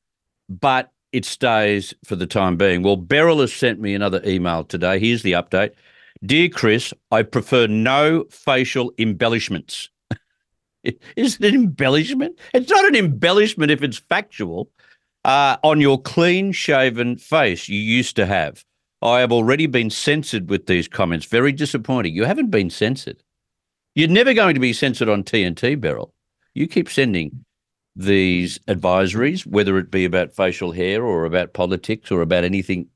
but it stays for the time being. Well, Beryl has sent me another email today. Here's the update. Dear Chris, I prefer no facial embellishments. Is it an embellishment? It's not an embellishment if it's factual. Uh, on your clean shaven face you used to have. I have already been censored with these comments. Very disappointing. You haven't been censored. You're never going to be censored on TNT, Beryl. You keep sending these advisories, whether it be about facial hair or about politics or about anything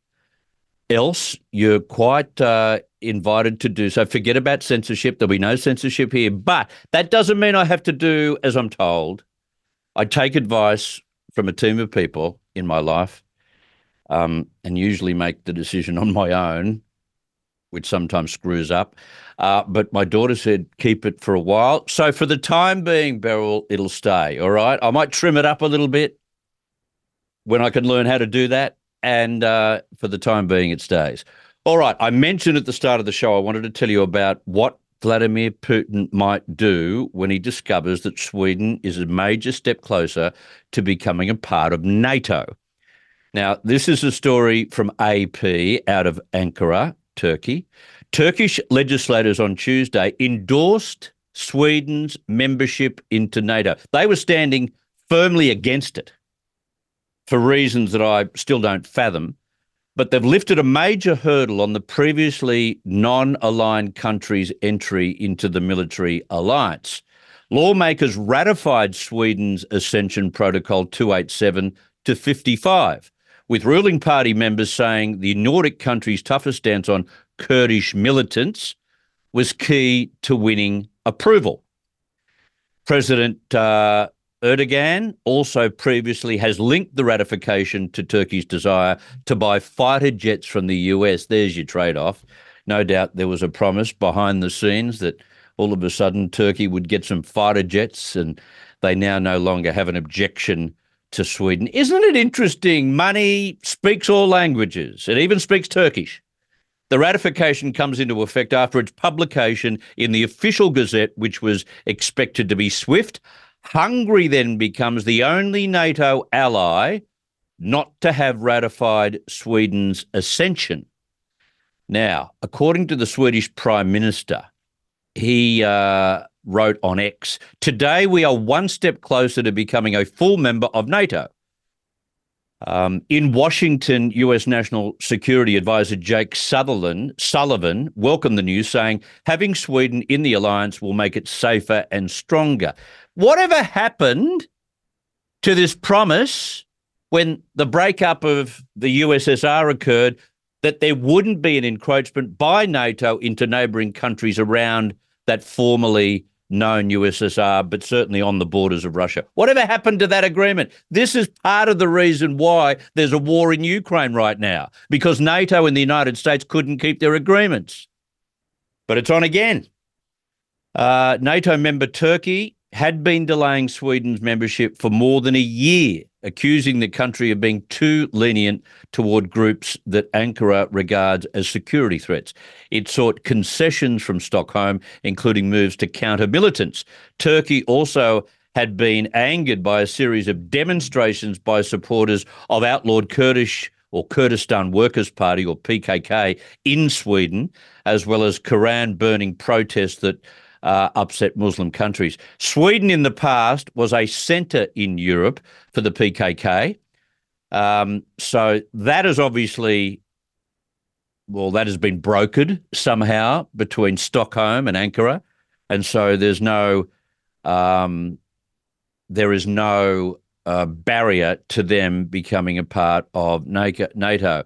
else. You're quite uh, invited to do so. Forget about censorship. There'll be no censorship here. But that doesn't mean I have to do as I'm told. I take advice from a team of people in my life um, and usually make the decision on my own, which sometimes screws up. Uh, but my daughter said, keep it for a while. So for the time being, Beryl, it'll stay. All right. I might trim it up a little bit when I can learn how to do that. And uh, for the time being, it stays. All right. I mentioned at the start of the show, I wanted to tell you about what Vladimir Putin might do when he discovers that Sweden is a major step closer to becoming a part of NATO. Now, this is a story from AP out of Ankara, Turkey. Turkish legislators on Tuesday endorsed Sweden's membership into NATO. They were standing firmly against it for reasons that I still don't fathom, but they've lifted a major hurdle on the previously non aligned countries' entry into the military alliance. Lawmakers ratified Sweden's Accession Protocol 287 to 55, with ruling party members saying the Nordic country's tougher stance on Kurdish militants was key to winning approval. President uh, Erdogan also previously has linked the ratification to Turkey's desire to buy fighter jets from the US. There's your trade off. No doubt there was a promise behind the scenes that all of a sudden Turkey would get some fighter jets, and they now no longer have an objection to Sweden. Isn't it interesting? Money speaks all languages, it even speaks Turkish. The ratification comes into effect after its publication in the official gazette, which was expected to be swift. Hungary then becomes the only NATO ally not to have ratified Sweden's accession. Now, according to the Swedish Prime Minister, he uh, wrote on X Today we are one step closer to becoming a full member of NATO. Um, in Washington, U.S. National Security Advisor Jake Sutherland Sullivan welcomed the news, saying having Sweden in the alliance will make it safer and stronger. Whatever happened to this promise when the breakup of the USSR occurred that there wouldn't be an encroachment by NATO into neighbouring countries around that formerly known USSR, but certainly on the borders of Russia. Whatever happened to that agreement? This is part of the reason why there's a war in Ukraine right now, because NATO and the United States couldn't keep their agreements. But it's on again. Uh, NATO member Turkey had been delaying Sweden's membership for more than a year, accusing the country of being too lenient toward groups that Ankara regards as security threats. It sought concessions from Stockholm, including moves to counter militants. Turkey also had been angered by a series of demonstrations by supporters of outlawed Kurdish or Kurdistan Workers' Party or PKK in Sweden, as well as Quran burning protests that uh, upset Muslim countries. Sweden in the past was a centre in Europe for the PKK. Um, so that is obviously, well, that has been brokered somehow between Stockholm and Ankara. And so there's no, um, there is no uh, barrier to them becoming a part of NATO.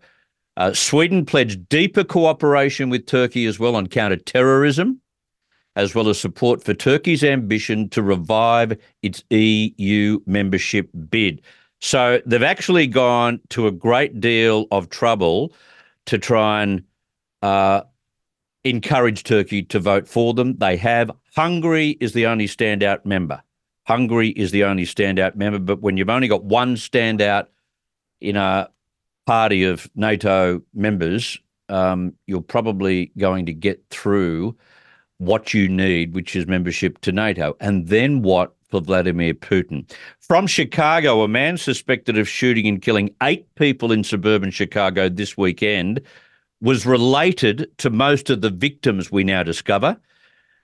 Uh, Sweden pledged deeper cooperation with Turkey as well on counter-terrorism as well as support for Turkey's ambition to revive its EU membership bid. So they've actually gone to a great deal of trouble to try and uh, encourage Turkey to vote for them. They have. Hungary is the only standout member. Hungary is the only standout member, but when you've only got one standout in a party of NATO members, um, you're probably going to get through what you need, which is membership to NATO, and then what for Vladimir Putin. From Chicago, a man suspected of shooting and killing eight people in suburban Chicago this weekend was related to most of the victims we now discover.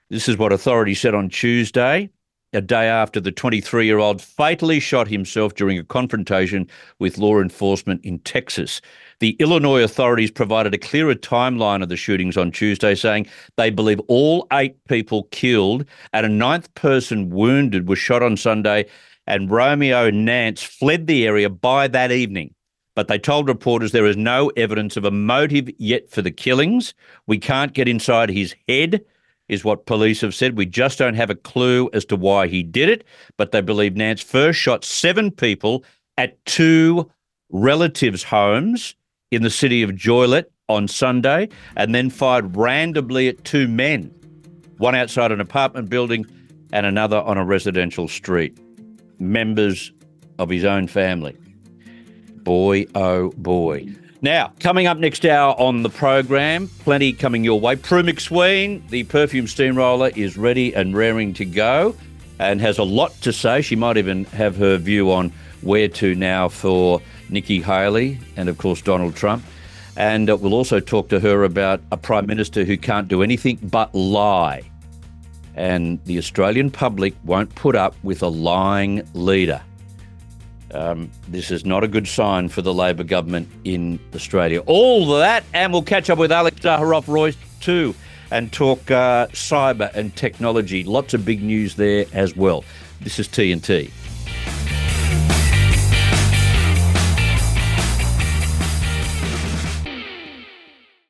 This is what authorities said on Tuesday, a day after the 23 year old fatally shot himself during a confrontation with law enforcement in Texas. The Illinois authorities provided a clearer timeline of the shootings on Tuesday, saying they believe all eight people killed and a ninth person wounded was shot on Sunday, and Romeo Nance fled the area by that evening. But they told reporters there is no evidence of a motive yet for the killings. We can't get inside his head, is what police have said. We just don't have a clue as to why he did it. But they believe Nance first shot seven people at two relatives' homes in the city of Joliet on Sunday and then fired randomly at two men, one outside an apartment building and another on a residential street. Members of his own family. Boy, oh boy. Now, coming up next hour on the program, plenty coming your way. Prue MacSween, the perfume steamroller, is ready and raring to go and has a lot to say. She might even have her view on where to now for Nikki Haley and, of course, Donald Trump. And uh, we'll also talk to her about a Prime Minister who can't do anything but lie. And the Australian public won't put up with a lying leader. Um, this is not a good sign for the Labor government in Australia. All that, and we'll catch up with Alex Zaharov Royce too and talk uh, cyber and technology. Lots of big news there as well. This is TNT.